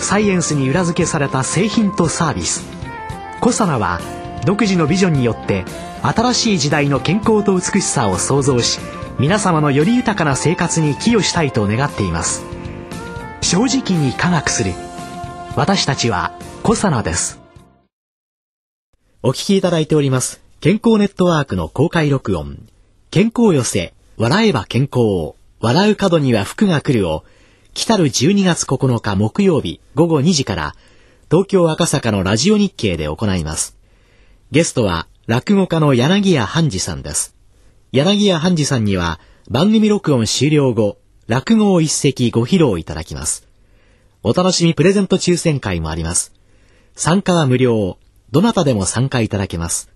サイエンスに裏付けされた製品とサービス。コサナは独自のビジョンによって新しい時代の健康と美しさを創造し皆様のより豊かな生活に寄与したいと願っています。正直に科学する。私たちはコサナです。お聞きいただいております。健康ネットワークの公開録音。健康寄せ。笑えば健康笑う角には福が来るを。来たる12月9日木曜日午後2時から東京赤坂のラジオ日経で行います。ゲストは落語家の柳家半次さんです。柳家半次さんには番組録音終了後落語を一席ご披露いただきます。お楽しみプレゼント抽選会もあります。参加は無料。どなたでも参加いただけます。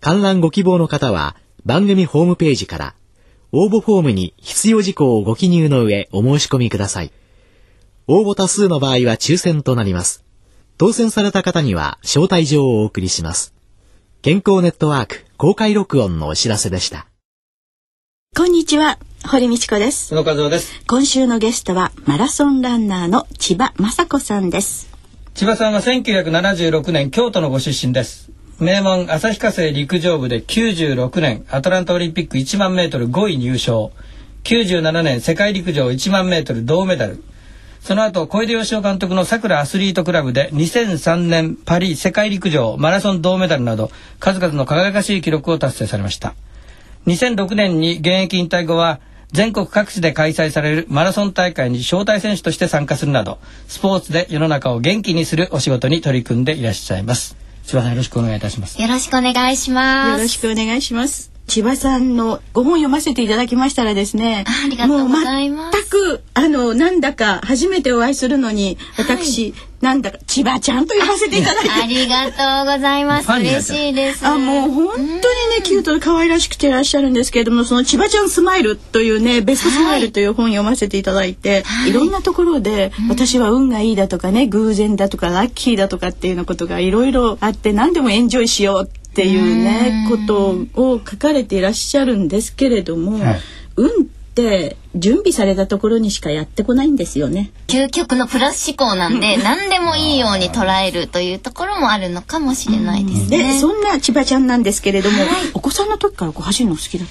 観覧ご希望の方は番組ホームページから応募フォームに必要事項をご記入の上お申し込みください。応募多数の場合は抽選となります。当選された方には招待状をお送りします。健康ネットワーク公開録音のお知らせでした。こんにちは、堀道子です。野和夫です。今週のゲストはマラソンランナーの千葉雅子さんです。千葉さんは1976年京都のご出身です。名門旭化成陸上部で96年アトランタオリンピック1万メートル5位入賞。97年世界陸上1万メートル銅メダル。その後小出義雄監督のさくらアスリートクラブで2003年パリ世界陸上マラソン銅メダルなど数々の輝かしい記録を達成されました。2006年に現役引退後は全国各地で開催されるマラソン大会に招待選手として参加するなどスポーツで世の中を元気にするお仕事に取り組んでいらっしゃいます。千葉さんよろしくお願いいたします。よろしくお願いします。よろしくお願いします。千葉さんのご本読ませていただきましたらですね。ありがとうございます。全くあのなんだか初めてお会いするのに私、はい、なんだか千葉ちゃんと呼ばせていただいて。ありがとうございます。嬉しいです。あもう本当にねキュートで可愛らしくていらっしゃるんですけれどもその千葉ちゃんスマイルというねベストスマイルという本読ませていただいて、はい、いろんなところで、私は運がいいだとかね偶然だとかラッキーだとかっていうようなことがいろいろあって何でもエンジョイしようっていうねことを書かれていらっしゃるんですけれども、はい、運って準備されたところにしかやってこないんですよね。究極のプラス思考なんで何でもいいように捉えるというところもあるのかもしれないですね。でそんな千葉ちゃんなんですけれども、はい、お子さんの時からこう走るの好きだっ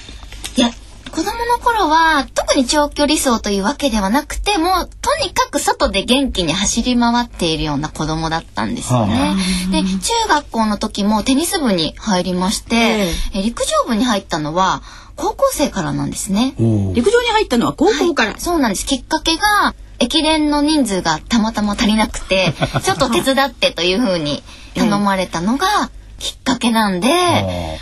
た？いや子供の頃は特に長距離走というわけではなくてもとにかく外で元気に走り回っているような子供だったんですよね。で中学校の時もテニス部に入りまして、え陸上部に入ったのは高校生からなんですね。陸上に入ったのは高校から、はい、そうなんです。きっかけが駅伝の人数がたまたま足りなくて ちょっと手伝ってというふうに頼まれたのがきっかけなんで、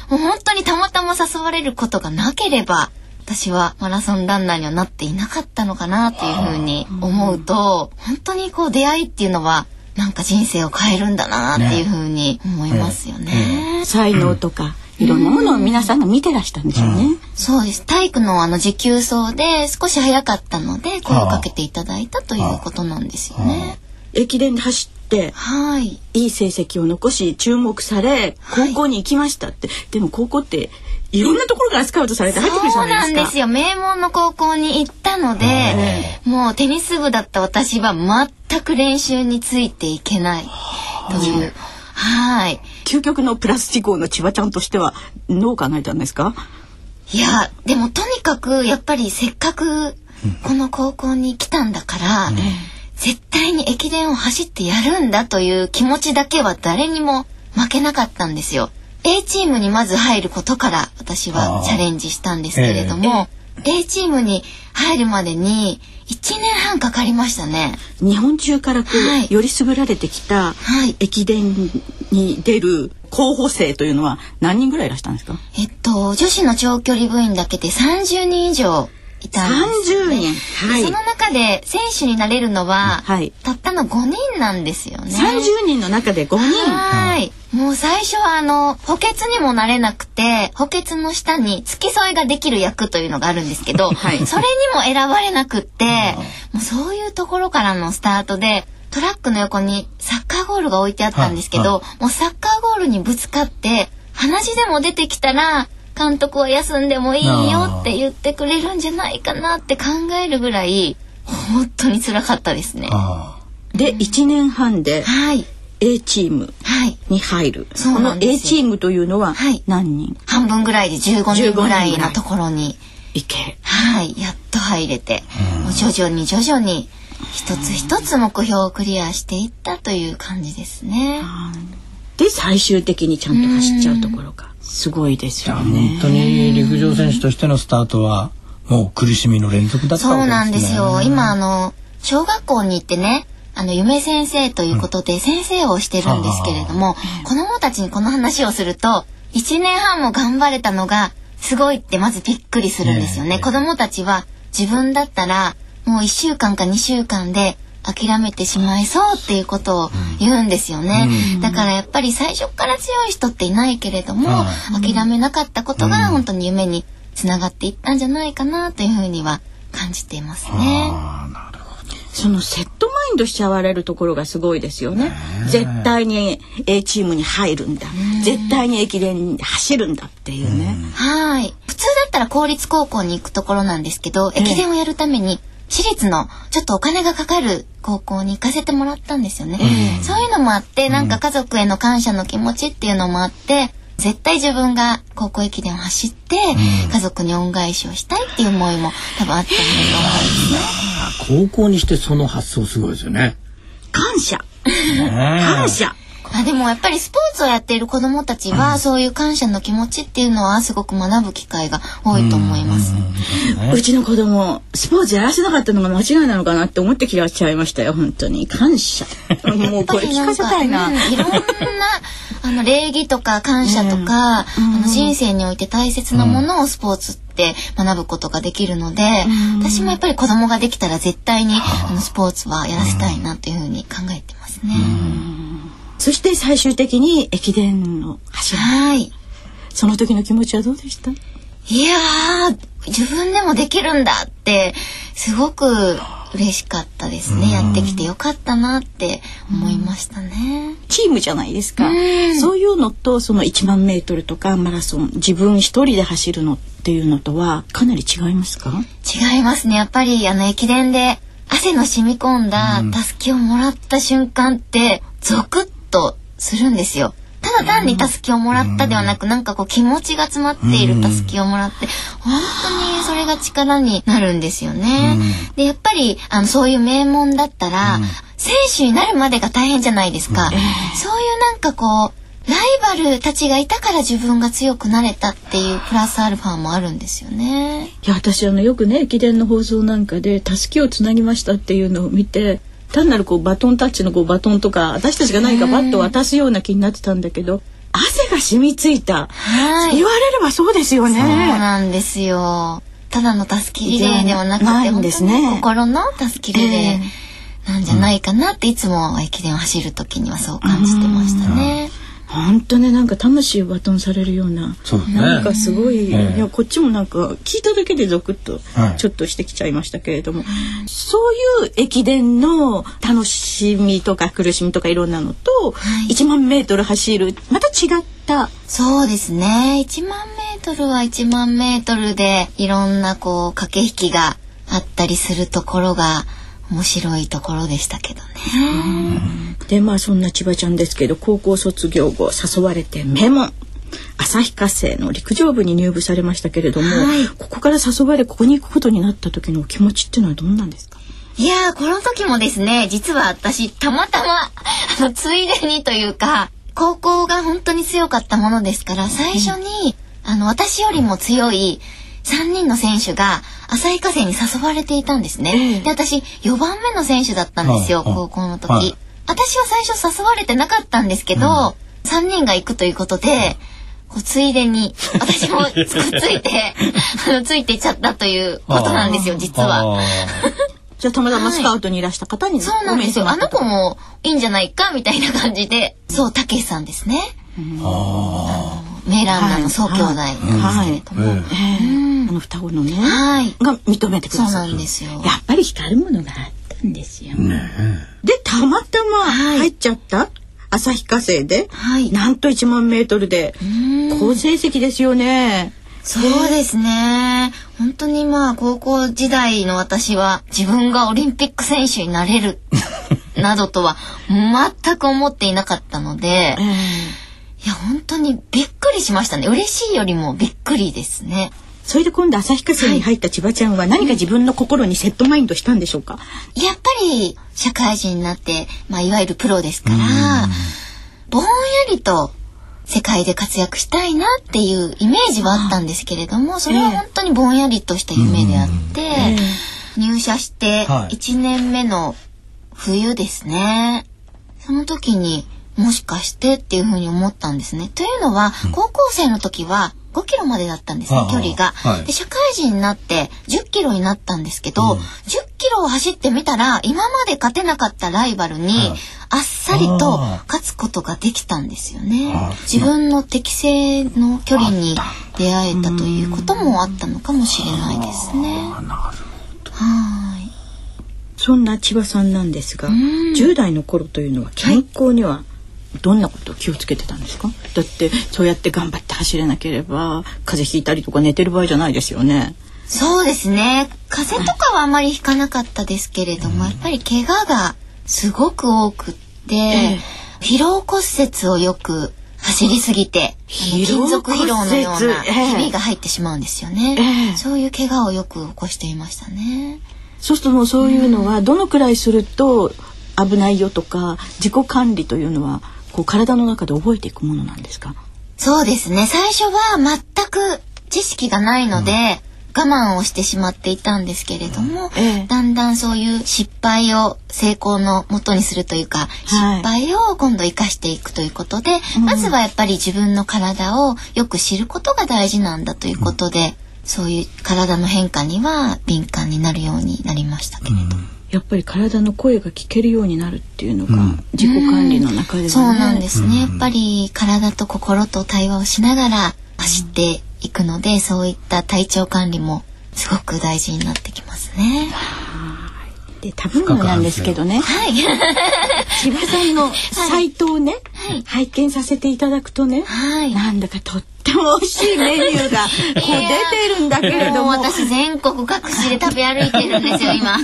もう本当にたまたま誘われることがなければ私はマラソンランナーにはなっていなかったのかなっていうふうに思うと本当にこう出会いっていうのはなんか人生を変えるんだなっていうふうに思いますよね。ね才能とかいろんなものを皆さんが見てらしたんでしょうね。うん、そうです。体育のあの持久走で少し早かったので声をかけていただいたということなんですよね。駅伝で走って、はい、いい成績を残し注目され高校に行きましたって、はい、でも高校っていろんなところからスカウトされて入ってくるじゃないですか。そうなんですよ。名門の高校に行ったので、もうテニス部だった私は全く練習についていけないという。はい。究極のプラス思考の千葉ちゃんとしてはどう考えたんですかいやでもとにかくやっぱりせっかくこの高校に来たんだから、うん、絶対に駅伝を走ってやるんだという気持ちだけは誰にも負けなかったんですよ。A チームにまず入ることから私はチャレンジしたんですけれども、えー、A チームに入るまでに1年半かかりましたね。日本中からこう、はい、よりすぐられてきた駅伝に出る候補生というのは何人ぐらいいらしたんですか？えっと女子の長距離部員だけで30人以上いたんですよ、ね。30人はい。その中で選手になれるのは、はい。たったの5人なんですよね。30人の中で5人。はい。もう最初はあの、補欠にもなれなくて、補欠の下に付き添いができる役というのがあるんですけど、はい。それにも選ばれなくって、もうそういうところからのスタートで、トラックの横にサッカーゴールが置いてあったんですけど、もうサッカーゴールにぶつかって、鼻血でも出てきたら、監督は休んでもいいよって言ってくれるんじゃないかなって考えるぐらい、本当に辛かったですね。あで1年半ではい。A チームはい。に入る。そうこの A チームというのははい。何人？半分ぐらいで15人ぐらい15人ぐらいのところに、い。け。はい、やっと入れて、もう徐々に徐々に一つ一つ目標をクリアしていったという感じですね。で最終的にちゃんと走っちゃうところがすごいですよね本当に陸上選手としてのスタートはもう苦しみの連続だったわけですね。そうなんですよ。今あの小学校に行ってね、あの夢先生ということで先生をしてるんですけれども、子供たちにこの話をすると、1年半も頑張れたのがすごいってまずびっくりするんですよね。ええ子供たちは自分だったらもう1週間か2週間で諦めてしまいそうっていうことを言うんですよね。だからやっぱり最初から強い人っていないけれども、は諦めなかったことが本当に夢につながっていったんじゃないかなというふうには感じていますね。あーなるほそのセットマインドしちゃわれるところがすごいですよね。絶対に A チームに入るんだ。絶対に駅伝に走るんだっていうね。はい。普通だったら公立高校に行くところなんですけど、ええ。駅伝をやるために私立のちょっとお金がかかる高校に行かせてもらったんですよね。そういうのもあって、なんか家族への感謝の気持ちっていうのもあって、絶対自分が高校駅伝を走って、家族に恩返しをしたいっていう思いも多分あったんだと思うんですね。高校にしてその発想すごいですよね。感謝感謝あでもやっぱりスポーツをやっている子どもたちは、そういう感謝の気持ちっていうのはすごく学ぶ機会が多いと思います。うちの子供スポーツやらせなかったのが間違いなのかなって思って気がしちゃいましたよ本当に。感謝。もうこれ聞かせたいな。うんいろんなあの礼儀とか感謝とか、あの人生において大切なものをスポーツって学ぶことができるので、私もやっぱり子供ができたら絶対にあのスポーツはやらせたいなというふうに考えてますね。そして最終的に駅伝の走るはい。その時の気持ちはどうでした？いやー、自分でもできるんだって、すごく嬉しかったですね。やってきてよかったなって思いましたね。チームじゃないですかうんそういうのとその1万メートルとかマラソン自分一人で走るのっていうのとはかなり違いますか？違いますね。やっぱりあの駅伝で汗の染み込んだたすきをもらった瞬間ってゾクッとするんですよ。ただ単にたすきをもらったではなく、なんかこう気持ちが詰まっているたすきをもらって、本当にそれが力になるんですよね。で、やっぱりあのそういう名門だったら、選手になるまでが大変じゃないですか。そういうなんかこう、ライバルたちがいたから自分が強くなれたっていうプラスアルファもあるんですよね。いや私あのよくね駅伝の放送なんかでたすきをつなぎましたっていうのを見て単なるこうバトンタッチのこうバトンとか私たちが何かバットを渡すような気になってたんだけど汗が染みついた、はい。言われればそうですよねそうなんですよ。ただのたすきリレーではなくて、ん本当ですねに心のたすきリレーなんじゃないかなって、いつも駅伝を走る時にはそう感じてましたね。本当ねなんか魂をバトンされるようなそうね。なんかすごい、ええいやこっちもなんか聞いただけでゾクッとはい。ちょっとしてきちゃいましたけれども、そういう駅伝の楽しみとか苦しみとかいろんなのと、はい。1万メートル走るまた違った。そうですね。1万メートルは1万メートルで、いろんなこう、駆け引きがあったりするところが、面白いところでしたけどね。でまあそんな千葉ちゃんですけど高校卒業後誘われて名門旭化成の陸上部に入部されましたけれども、はい。ここから誘われここに行くことになった時のお気持ちっていうのはどんなんですか？いやー、この時もですね、実は私、たまたま、あの、ついでにというか、高校が本当に強かったものですから、最初に、あの、私よりも強い3人の選手が、旭化成に誘われていたんですね。で、私、4番目の選手だったんですよ、はいはい高校の時。はい。私は最初誘われてなかったんですけど、3人が行くということで、こうついでに 私もくっついてあのついてっちゃったということなんですよ実は。あ じゃあたまたまスカウトにいらした方に。そうなんですよ。あの子ももいいんじゃないかみたいな感じで、そう、たけしさんですね。あのメイランナの総兄弟なんですけれども。ええ。あの双子のね、はい。が認めてくださるなんですよ。やっぱり光るものがあったんですよ。でたまたまはい入っちゃった旭化成で、はいなんと1万メートルで好成績ですよね。そうですね。本当にまあ高校時代の私は自分がオリンピック選手になれる などとは全く思っていなかったので、いや本当にびっくりしましたね。嬉しいよりもびっくりですね。それで今度旭化成に入った千葉ちゃんは何か自分の心にセットマインドしたんでしょうか？やっぱり社会人になって、まあ、いわゆるプロですから、ぼんやりと世界で活躍したいなっていうイメージはあったんですけれども、それは本当にぼんやりとした夢であって、入社してはい。1年目の冬ですね。その時にもしかしてっていうふうに思ったんですね。というのは、高校生の時は5キロまでだったんですね、距離が。はい。で社会人になって10キロになったんですけど、10キロを走ってみたら今まで勝てなかったライバルにあっさりと勝つことができたんですよね。自分の適正の距離に出会えたということもあったのかもしれないですね。はい。そんな千葉さんなんですが、ん。10代の頃というのは健康にはどんなことを気をつけてたんですか、だってそうやって頑張って走れなければ風邪ひいたりとか寝てる場合じゃないですよね。そうですね。風邪とかはあまりひかなかったですけれども、やっぱり怪我がすごく多くって、え疲労骨折をよく走りすぎて、金属疲労のようなひびが入ってしまうんですよね、ええそういう怪我をよく起こしていましたね。そうするともうそういうのはどのくらいすると危ないよとか自己管理というのはこう体の中で覚えていくものなんですか？そうですね。最初は全く知識がないので、我慢をしてしまっていたんですけれども、ええ。だんだんそういう失敗を成功のもとにするというか、失敗を今度生かしていくということで、まずはやっぱり自分の体をよく知ることが大事なんだということで、そういう体の変化には敏感になるようになりましたけれど。やっぱり体の声が聞けるようになるっていうのが自己管理の中ではね。そうなんですね。やっぱり体と心と対話をしながら走っていくので、そういった体調管理もすごく大事になってきますね。で食べ物なんですけどね。はい。千葉さんのサイトをね、拝見させていただくとね、はい。なんだかとっても美味しいメニューが こう出てるんだけれども。私全国各地で食べ歩いてるんですよ、今。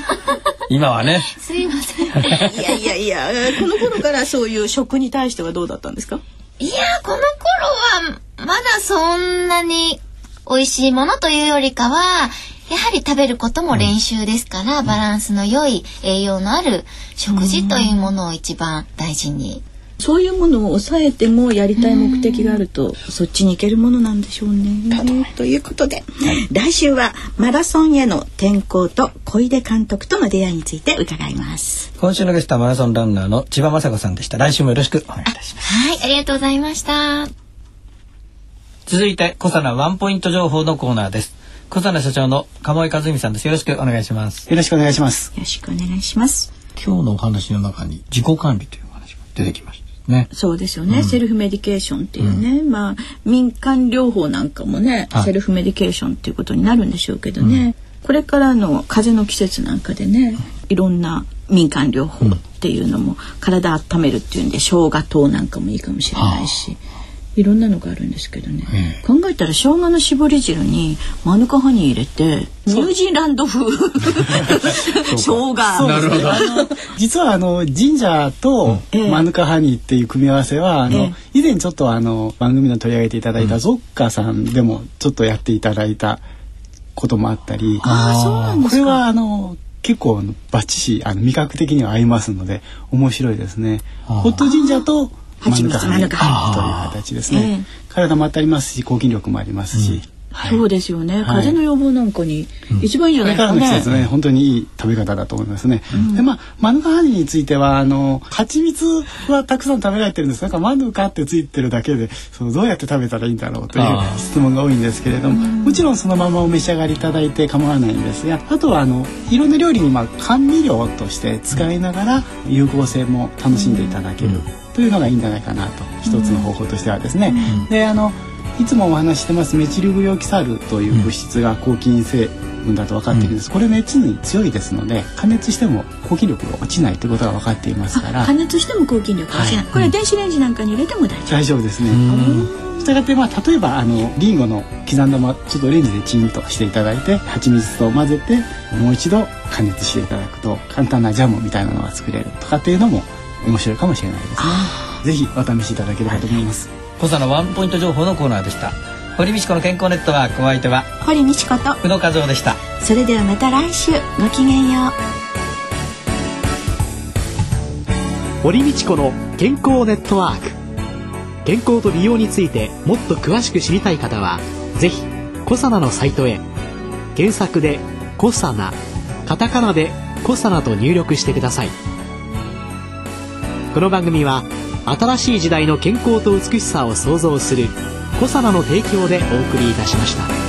今はねすいません。いやいやいや、この頃からそういう食に対してはどうだったんですか？いやー、この頃は、まだそんなに美味しいものというよりかは、やはり食べることも練習ですから、バランスの良い栄養のある食事というものを一番大事に。そういうものを抑えてもやりたい目的があるとそっちに行けるものなんでしょうね。ということで、来週はマラソンへの転向と小出監督との出会いについて伺います。今週のゲストはマラソンランナーの千葉雅子さんでした来週もよろしくお願いいたしますはい、ありがとうございました。続いて小佐奈ワンポイント情報のコーナーです小佐奈社長の鴨井和美さんですよろしくお願いしますよろしくお願いします。よろしくお願いします。今日のお話の中に自己管理というお話が出てきましたね。そうですよね、セルフメディケーションっていうね、まあ民間療法なんかもね、はい。セルフメディケーションっていうことになるんでしょうけどね、これからの風邪の季節なんかでね、いろんな民間療法っていうのも体温めるっていうんで生姜糖なんかもいいかもしれないし。いろんなのがあるんですけどね、え考えたら生姜の絞り汁にマヌカハニー入れてニュージーランド風 生姜。なるほど。あの実はあのジンジャーとええ。マヌカハニーっていう組み合わせはあの、え以前ちょっとあの番組の取り上げていただいたゾッカさんでもちょっとやっていただいたこともあったり、ああそうなんですか。これはあの結構バッチシあの味覚的には合いますので面白いですね。ホットジンジャーと蜂蜜マヌカハという形ですね。え体も当たりますし抗菌力もありますし、そうですよね、風邪の予防なんかに一番いいんじゃこれからないかね、の季節ね、本当にいい食べ方だと思いますね。で、まあ、マヌカハニーについては、あの、蜂蜜はたくさん食べられてるんです。なんかマヌカってついてるだけで、そのどうやって食べたらいいんだろうという質問が多いんですけれども、もちろんそのままお召し上がりいただいて構わないんですが、あとは、あの、いろんな料理に、まあ、甘味料として使いながら、有効性も楽しんでいただけるというのがいいんじゃないかなと、一つの方法としてはですね。で、あの、いつもお話ししてますメチルグヨキサルという物質が抗菌成分だと分かっているんです、これ熱に強いですので加熱しても抗菌力が落ちないということが分かっていますから。加熱しても抗菌力が落ちない、はい。これ電子レンジなんかに入れても大丈夫。大丈夫ですね。したがってまあ例えばあのリンゴの刻んだまちょっとレンジでチンとしていただいて蜂蜜と混ぜてもう一度加熱していただくと簡単なジャムみたいなのが作れるとかっていうのも面白いかもしれないですね。ぜひお試しいただければと思います。小佐のワンポイント情報のコーナーでした。堀道子の健康ネットワークお相手は堀道子と宇野和夫でした。それではまた来週。ごきげんよう。堀道子の健康ネットワーク。健康と美容についてもっと詳しく知りたい方はぜひコサナのサイトへ。検索で「コサナ」カタカナで「コサナ」と入力してくださいこの番組は新しい時代の健康と美しさを創造するコサナの提供でお送りいたしました。